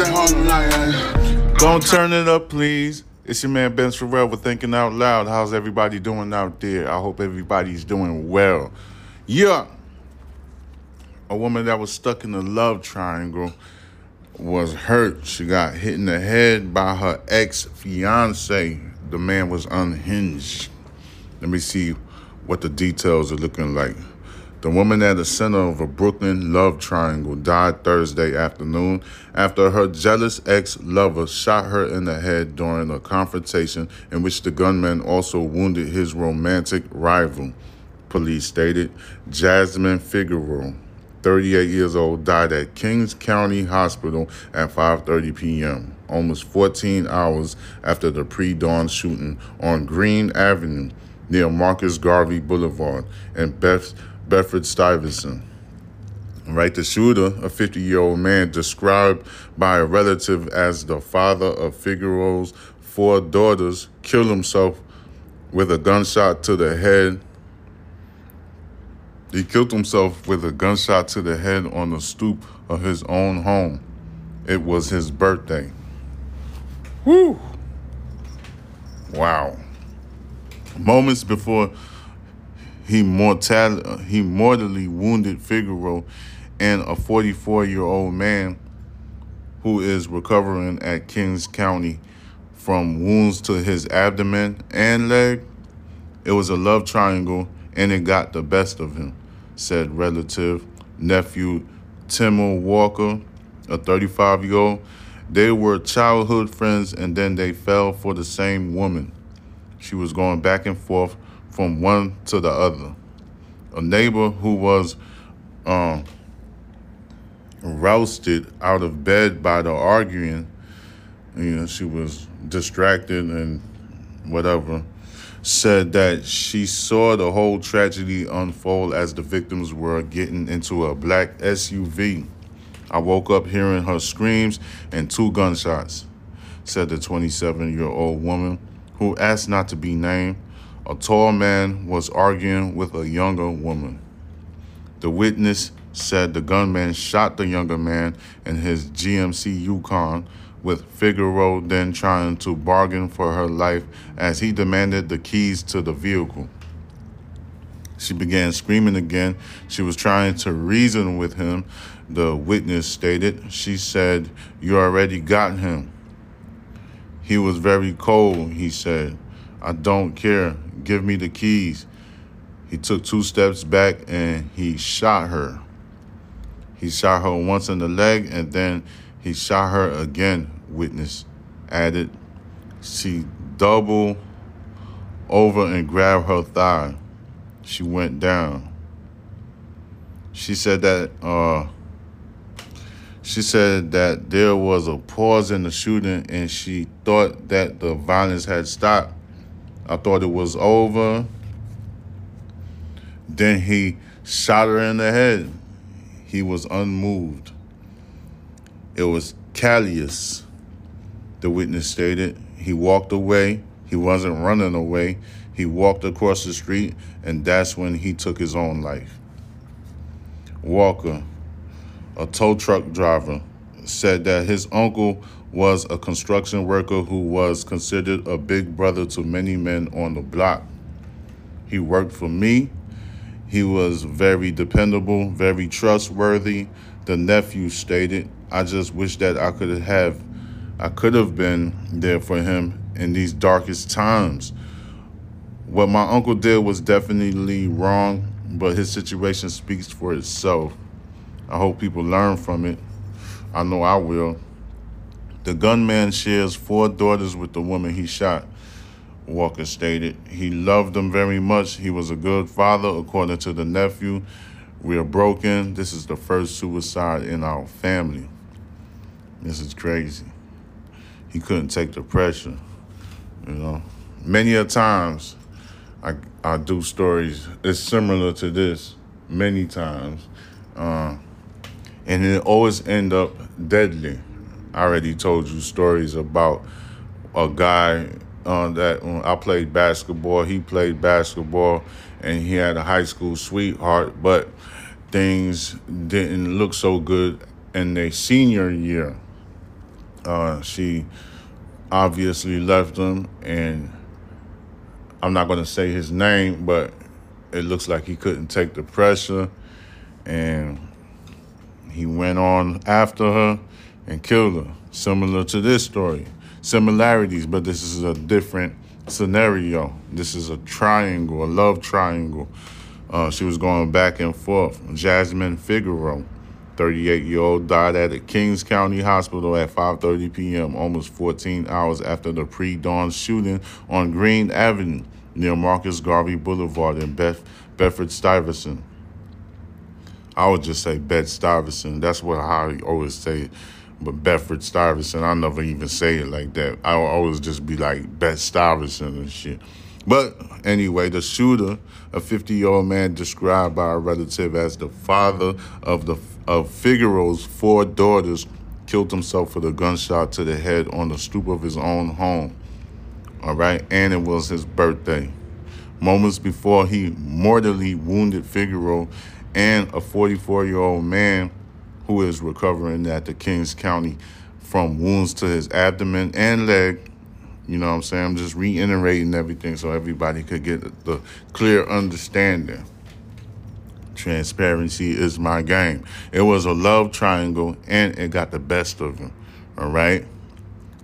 Harlem. Don't turn it up, please. It's your man Ben Farrell with Thinking Out Loud. How's everybody doing out there? I hope everybody's doing well. Yeah. A woman that was stuck in the love triangle was hurt. She got hit in the head by her ex fiance. The man was unhinged. Let me see what the details are looking like. The woman at the center of a Brooklyn love triangle died Thursday afternoon after her jealous ex lover shot her in the head during a confrontation in which the gunman also wounded his romantic rival. Police stated Jasmine Figueroa, 38 years old, died at Kings County Hospital at 5:30 p.m., almost 14 hours after the pre-dawn shooting on Greene Avenue near Marcus Garvey Boulevard and Beth Bedford Stuyvesant. Right, the shooter, a 50 year old man described by a relative as the father of Figueroa's four daughters, killed himself with a gunshot to the head. He killed himself with a gunshot to the head on the stoop of his own home. It was his birthday. Whew. Wow. Moments before he, mortal, he mortally wounded Figueroa and a 44 year old man who is recovering at Kings County from wounds to his abdomen and leg. It was a love triangle and it got the best of him, said relative nephew Timur Walker, a 35 year old. They were childhood friends and then they fell for the same woman. She was going back and forth from one to the other. A neighbor who was um, rousted out of bed by the arguing, you know, she was distracted and whatever, said that she saw the whole tragedy unfold as the victims were getting into a black SUV. I woke up hearing her screams and two gunshots, said the 27 year old woman who asked not to be named a tall man was arguing with a younger woman. The witness said the gunman shot the younger man in his GMC Yukon, with Figueroa then trying to bargain for her life as he demanded the keys to the vehicle. She began screaming again. She was trying to reason with him, the witness stated. She said, You already got him. He was very cold, he said. I don't care. Give me the keys. He took two steps back and he shot her. He shot her once in the leg and then he shot her again, witness added. She doubled over and grabbed her thigh. She went down. She said that uh, she said that there was a pause in the shooting and she thought that the violence had stopped I thought it was over. Then he shot her in the head. He was unmoved. It was callous, the witness stated. He walked away. He wasn't running away. He walked across the street, and that's when he took his own life. Walker, a tow truck driver, said that his uncle was a construction worker who was considered a big brother to many men on the block. He worked for me. He was very dependable, very trustworthy. The nephew stated, I just wish that I could have I could have been there for him in these darkest times. What my uncle did was definitely wrong, but his situation speaks for itself. I hope people learn from it. I know I will. The gunman shares four daughters with the woman he shot. Walker stated. He loved them very much. He was a good father, according to the nephew. We are broken. This is the first suicide in our family. This is crazy. He couldn't take the pressure. You know, many a times I I do stories. It's similar to this many times, uh, and it always end up deadly. I already told you stories about a guy uh, that when I played basketball. He played basketball, and he had a high school sweetheart, but things didn't look so good in their senior year. Uh, she obviously left him, and I'm not going to say his name, but it looks like he couldn't take the pressure, and he went on after her and killed her. Similar to this story, similarities, but this is a different scenario. This is a triangle, a love triangle. Uh, she was going back and forth. Jasmine Figueroa 38-year-old died at a Kings County Hospital at 5:30 p.m., almost 14 hours after the pre-dawn shooting on Greene Avenue near Marcus Garvey Boulevard in Beth- Bedford Stuyvesant. I would just say Bed Stuyvesant. That's what I always say. But Bedford Stuyvesant, I never even say it like that. I always just be like Bed Stuyvesant and shit. But anyway, the shooter, a 50 year old man described by a relative as the father of the of Figueroa's four daughters, killed himself with a gunshot to the head on the stoop of his own home. All right, and it was his birthday. Moments before he mortally wounded Figueroa and a 44 year old man who is recovering at the Kings County from wounds to his abdomen and leg you know what I'm saying? I'm just reiterating everything so everybody could get the clear understanding. Transparency is my game. It was a love triangle and it got the best of him. All right?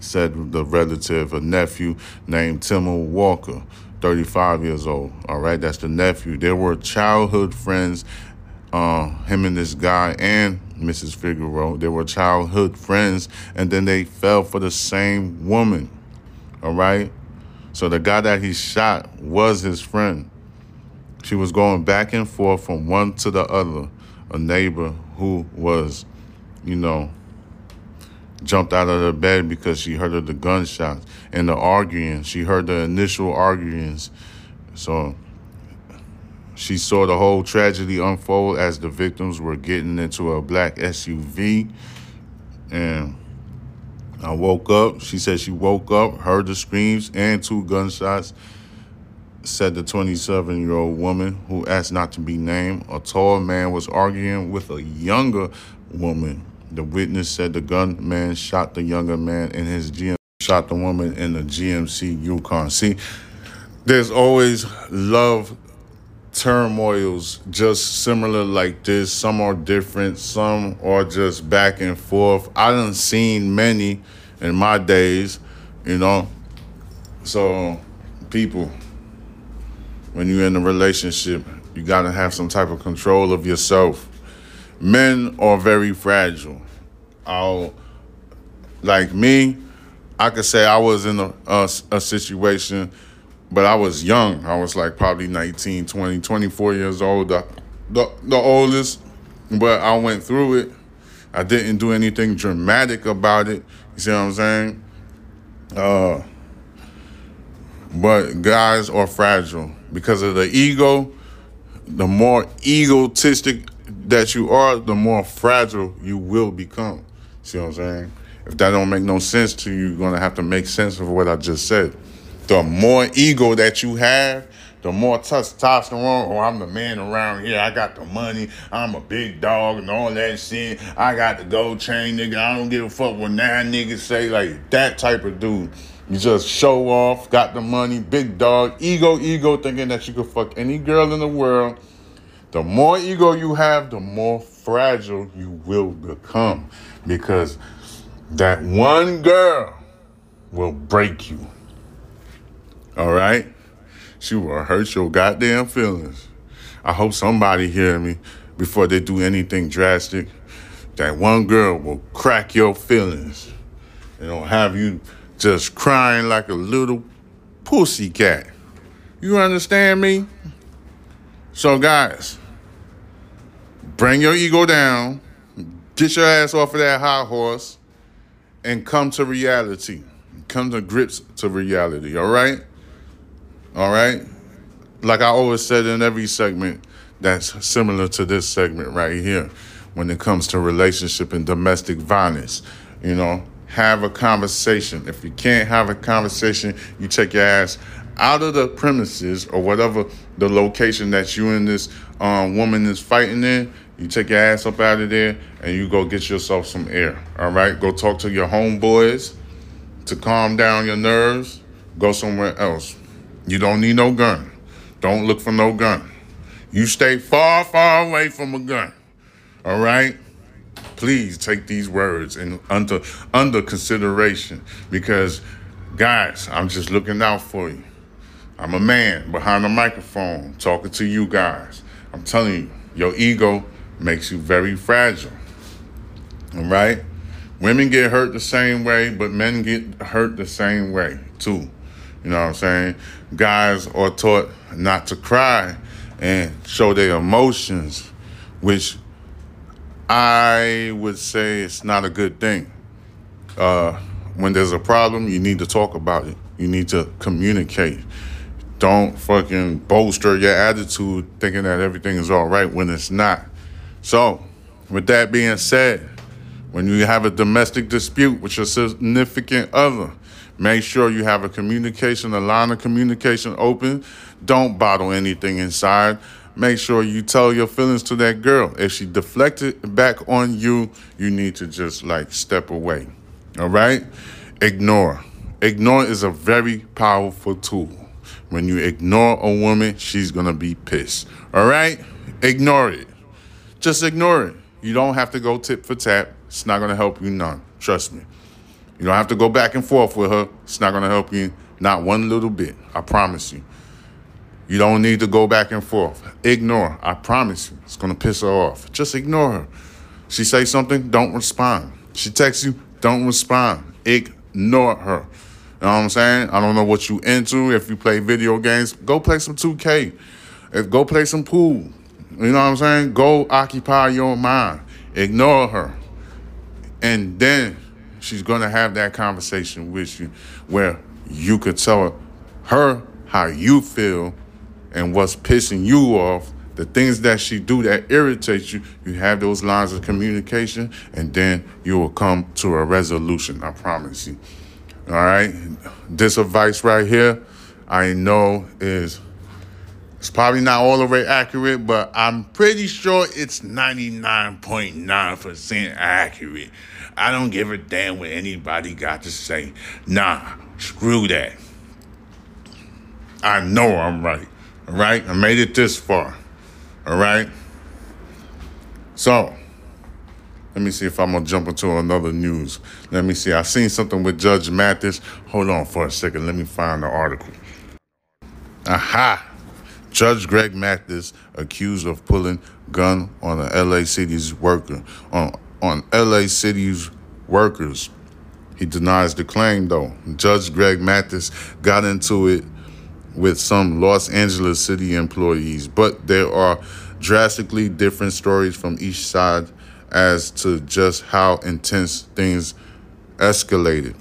Said the relative, a nephew named Timmo Walker, 35 years old. All right? That's the nephew. They were childhood friends. Uh, him and this guy and Mrs. Figueroa, they were childhood friends, and then they fell for the same woman. All right. So the guy that he shot was his friend. She was going back and forth from one to the other. A neighbor who was, you know, jumped out of the bed because she heard of the gunshots and the arguing. She heard the initial arguings. So she saw the whole tragedy unfold as the victims were getting into a black SUV and I woke up. She said she woke up, heard the screams and two gunshots. Said the 27 year old woman who asked not to be named. A tall man was arguing with a younger woman. The witness said the gunman shot the younger man in his GM, shot the woman in the GMC Yukon. See, there's always love turmoils just similar like this. Some are different, some are just back and forth. I done seen many in my days, you know. So people, when you're in a relationship, you gotta have some type of control of yourself. Men are very fragile. I'll like me, I could say I was in a, a, a situation but I was young. I was like probably 19, 20, 24 years old, the, the, the oldest. But I went through it. I didn't do anything dramatic about it. You see what I'm saying? Uh, but guys are fragile because of the ego. The more egotistic that you are, the more fragile you will become. See what I'm saying? If that don't make no sense to you, you're gonna have to make sense of what I just said the more ego that you have, the more testosterone. Oh, I'm the man around here. I got the money. I'm a big dog and all that shit. I got the gold chain, nigga. I don't give a fuck what nine niggas say. Like that type of dude. You just show off, got the money, big dog, ego, ego, thinking that you could fuck any girl in the world. The more ego you have, the more fragile you will become because that one girl will break you. All right? She will hurt your goddamn feelings. I hope somebody hear me before they do anything drastic. That one girl will crack your feelings. and don't have you just crying like a little pussy cat. You understand me? So, guys, bring your ego down, get your ass off of that high horse, and come to reality. Come to grips to reality, all right? All right. Like I always said in every segment that's similar to this segment right here when it comes to relationship and domestic violence. You know, have a conversation. If you can't have a conversation, you take your ass out of the premises or whatever the location that you and this um, woman is fighting in. You take your ass up out of there and you go get yourself some air. All right? Go talk to your homeboys to calm down your nerves. Go somewhere else. You don't need no gun. Don't look for no gun. You stay far, far away from a gun. All right? Please take these words and under under consideration because guys, I'm just looking out for you. I'm a man behind a microphone talking to you guys. I'm telling you, your ego makes you very fragile. All right? Women get hurt the same way, but men get hurt the same way too. You know what I'm saying? Guys are taught not to cry and show their emotions, which I would say it's not a good thing. Uh, when there's a problem, you need to talk about it. You need to communicate. Don't fucking bolster your attitude thinking that everything is all right when it's not. So, with that being said, when you have a domestic dispute with your significant other, make sure you have a communication, a line of communication open. Don't bottle anything inside. Make sure you tell your feelings to that girl. If she deflected back on you, you need to just like step away. All right? Ignore. Ignore is a very powerful tool. When you ignore a woman, she's going to be pissed. All right? Ignore it. Just ignore it. You don't have to go tip for tap. It's not going to help you none. Trust me. You don't have to go back and forth with her. It's not going to help you not one little bit. I promise you. You don't need to go back and forth. Ignore. I promise you. It's going to piss her off. Just ignore her. She say something, don't respond. She texts you, don't respond. Ignore her. You know what I'm saying? I don't know what you into. If you play video games, go play some 2K. If go play some pool. You know what I'm saying? Go occupy your mind. Ignore her. And then she's gonna have that conversation with you where you could tell her how you feel and what's pissing you off the things that she do that irritates you, you have those lines of communication, and then you will come to a resolution. I promise you. All right. This advice right here, I know is it's probably not all the way accurate, but I'm pretty sure it's 99.9% accurate. I don't give a damn what anybody got to say. Nah, screw that. I know I'm right. All right. I made it this far. All right. So, let me see if I'm gonna jump into another news. Let me see. I seen something with Judge Mathis. Hold on for a second. Let me find the article. Aha! Judge Greg Mathis accused of pulling gun on a LA City's worker on on LA City's workers. He denies the claim though. Judge Greg Mathis got into it with some Los Angeles City employees, but there are drastically different stories from each side as to just how intense things escalated.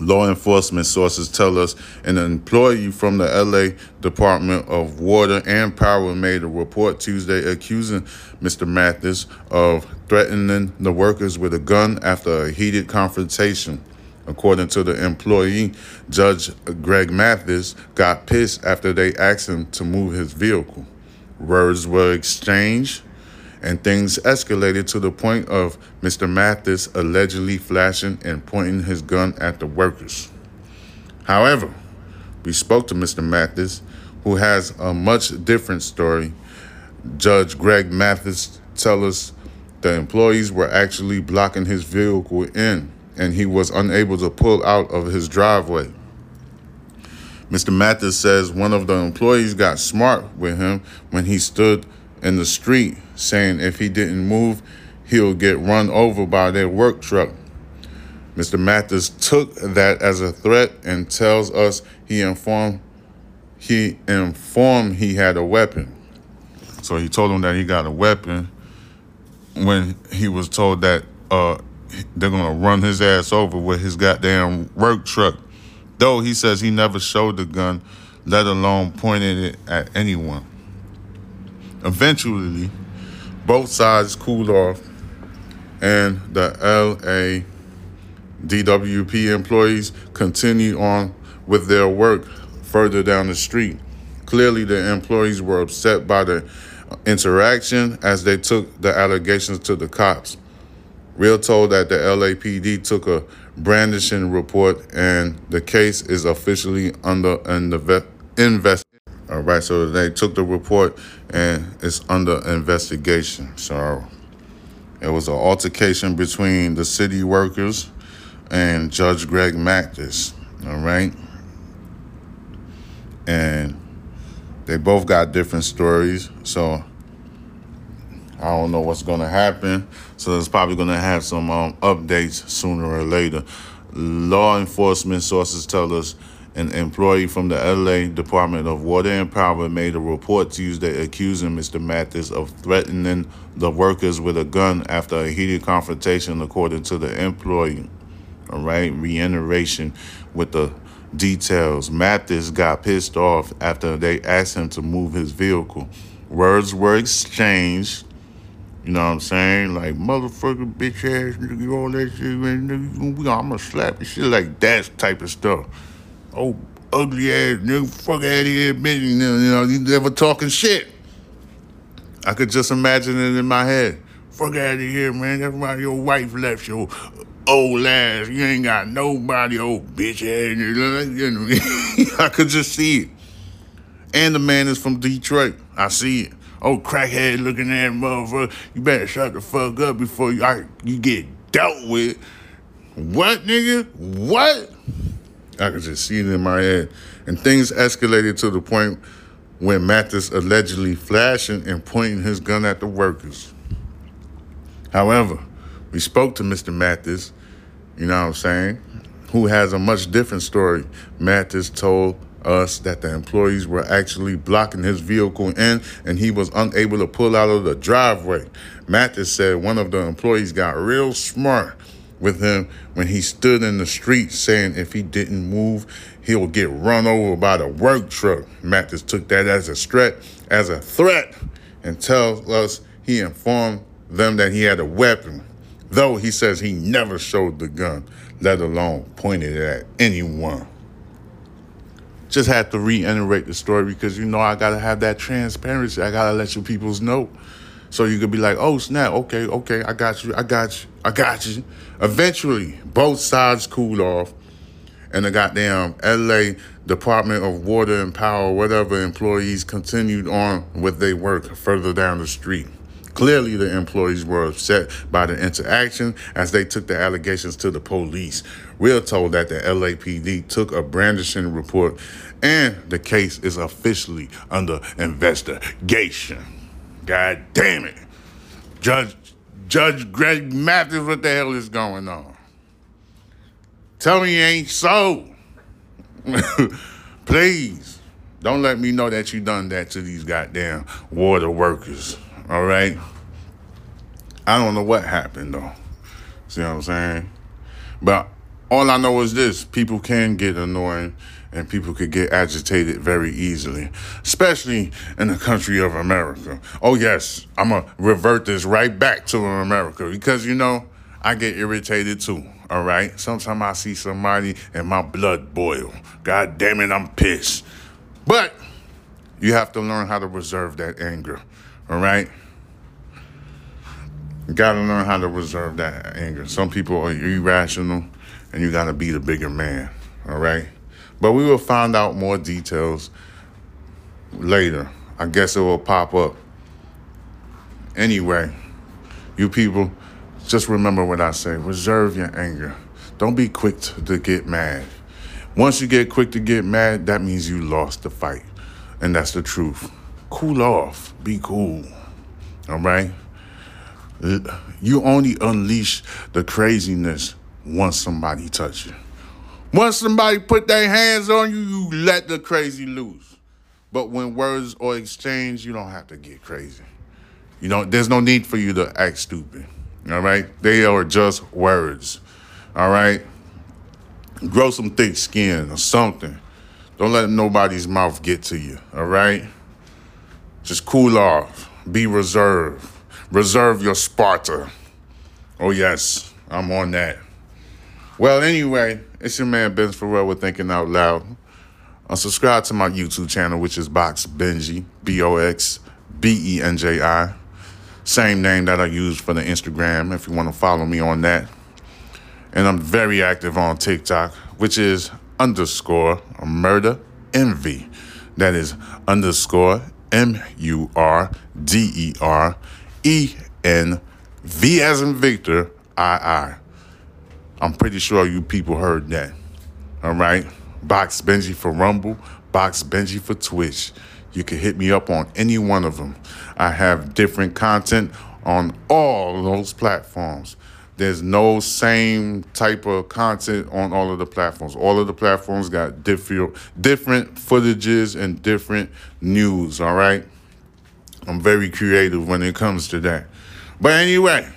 Law enforcement sources tell us an employee from the LA Department of Water and Power made a report Tuesday accusing Mr. Mathis of threatening the workers with a gun after a heated confrontation. According to the employee, Judge Greg Mathis got pissed after they asked him to move his vehicle. Words were exchanged and things escalated to the point of Mr. Mathis allegedly flashing and pointing his gun at the workers. However, we spoke to Mr. Mathis, who has a much different story. Judge Greg Mathis tell us the employees were actually blocking his vehicle in and he was unable to pull out of his driveway. Mr. Mathis says one of the employees got smart with him when he stood in the street, saying if he didn't move, he'll get run over by their work truck. Mr. Mathis took that as a threat and tells us he informed he informed he had a weapon. So he told him that he got a weapon when he was told that uh, they're gonna run his ass over with his goddamn work truck. Though he says he never showed the gun, let alone pointed it at anyone. Eventually, both sides cooled off, and the LA DWP employees continued on with their work further down the street. Clearly, the employees were upset by the interaction as they took the allegations to the cops. Real told that the LAPD took a brandishing report and the case is officially under an invest. All right, so they took the report and it's under investigation. So it was an altercation between the city workers and Judge Greg Mathis. All right. And they both got different stories. So I don't know what's going to happen. So it's probably going to have some um, updates sooner or later. Law enforcement sources tell us an employee from the LA Department of Water and Power made a report Tuesday accusing Mr. Mathis of threatening the workers with a gun after a heated confrontation, according to the employee. All right, reiteration with the details. Mathis got pissed off after they asked him to move his vehicle. Words were exchanged. You know what I'm saying? Like, motherfucker, bitch ass nigga, all that shit, man. Nigga, I'm gonna slap you, shit like that type of stuff. Oh, ugly ass nigga, fuck out of here, bitch. You know, you never talking shit. I could just imagine it in my head. Fuck out of here, man. That's why your wife left your old ass. You ain't got nobody, old bitch ass. I could just see it. And the man is from Detroit. I see it. Oh, crackhead looking at motherfucker. You better shut the fuck up before you, I, you get dealt with. What, nigga? What? I could just see it in my head. And things escalated to the point when Mathis allegedly flashing and pointing his gun at the workers. However, we spoke to Mr. Mathis you know what I'm saying, who has a much different story. Mathis told us that the employees were actually blocking his vehicle in and he was unable to pull out of the driveway. Mathis said one of the employees got real smart with him when he stood in the street saying if he didn't move, he'll get run over by the work truck. Mathis took that as a threat, as a threat, and tells us he informed them that he had a weapon though he says he never showed the gun, let alone pointed it at anyone. Just had to reiterate the story because you know I gotta have that transparency. I gotta let you peoples know. So you could be like, oh snap, okay, okay, I got you, I got you, I got you. Eventually, both sides cooled off, and the goddamn LA Department of Water and Power, whatever employees continued on with their work further down the street. Clearly, the employees were upset by the interaction as they took the allegations to the police. We're told that the LAPD took a brandishing report and the case is officially under investigation. God damn it. Judge Judge Greg Mathis, what the hell is going on? Tell me you ain't so. Please, don't let me know that you done that to these goddamn water workers. All right. I don't know what happened though. See what I'm saying? But all I know is this people can get annoying and people could get agitated very easily, especially in the country of America. Oh, yes, I'm going to revert this right back to America because, you know, I get irritated too. All right. Sometimes I see somebody and my blood boil. God damn it, I'm pissed. But you have to learn how to reserve that anger. All right. You gotta learn how to reserve that anger. Some people are irrational, and you gotta be the bigger man. All right. But we will find out more details later. I guess it will pop up. Anyway, you people, just remember what I say reserve your anger. Don't be quick to get mad. Once you get quick to get mad, that means you lost the fight. And that's the truth. Cool off. Be cool. All right? You only unleash the craziness once somebody touches you. Once somebody put their hands on you, you let the crazy loose. But when words are exchanged, you don't have to get crazy. You know, there's no need for you to act stupid. All right? They are just words. All right? Grow some thick skin or something. Don't let nobody's mouth get to you. All right? Just cool off. Be reserved. Reserve your Sparta. Oh, yes, I'm on that. Well, anyway, it's your man Ben Farrell with Thinking Out Loud. Uh, subscribe to my YouTube channel, which is Box Benji, B O X B E N J I. Same name that I use for the Instagram if you want to follow me on that. And I'm very active on TikTok, which is underscore murder envy. That is underscore M U R D E R E N V as in Victor I I. I'm pretty sure you people heard that. All right. Box Benji for Rumble, Box Benji for Twitch. You can hit me up on any one of them. I have different content on all those platforms. There's no same type of content on all of the platforms. All of the platforms got different different footages and different news, all right? I'm very creative when it comes to that. But anyway,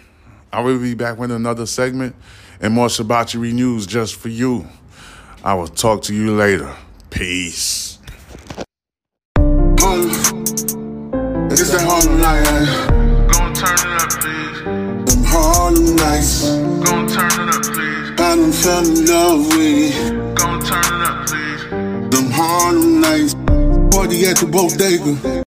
I will be back with another segment and more Shabatchery news just for you. I will talk to you later. Peace. It's that Harlem night. Eh? Gon' turn it up, please. Them Harlem nights. Gon' turn it up, please. I done fell in love with it. Gon' turn it up, please. Them Harlem nights. Party at the bodega.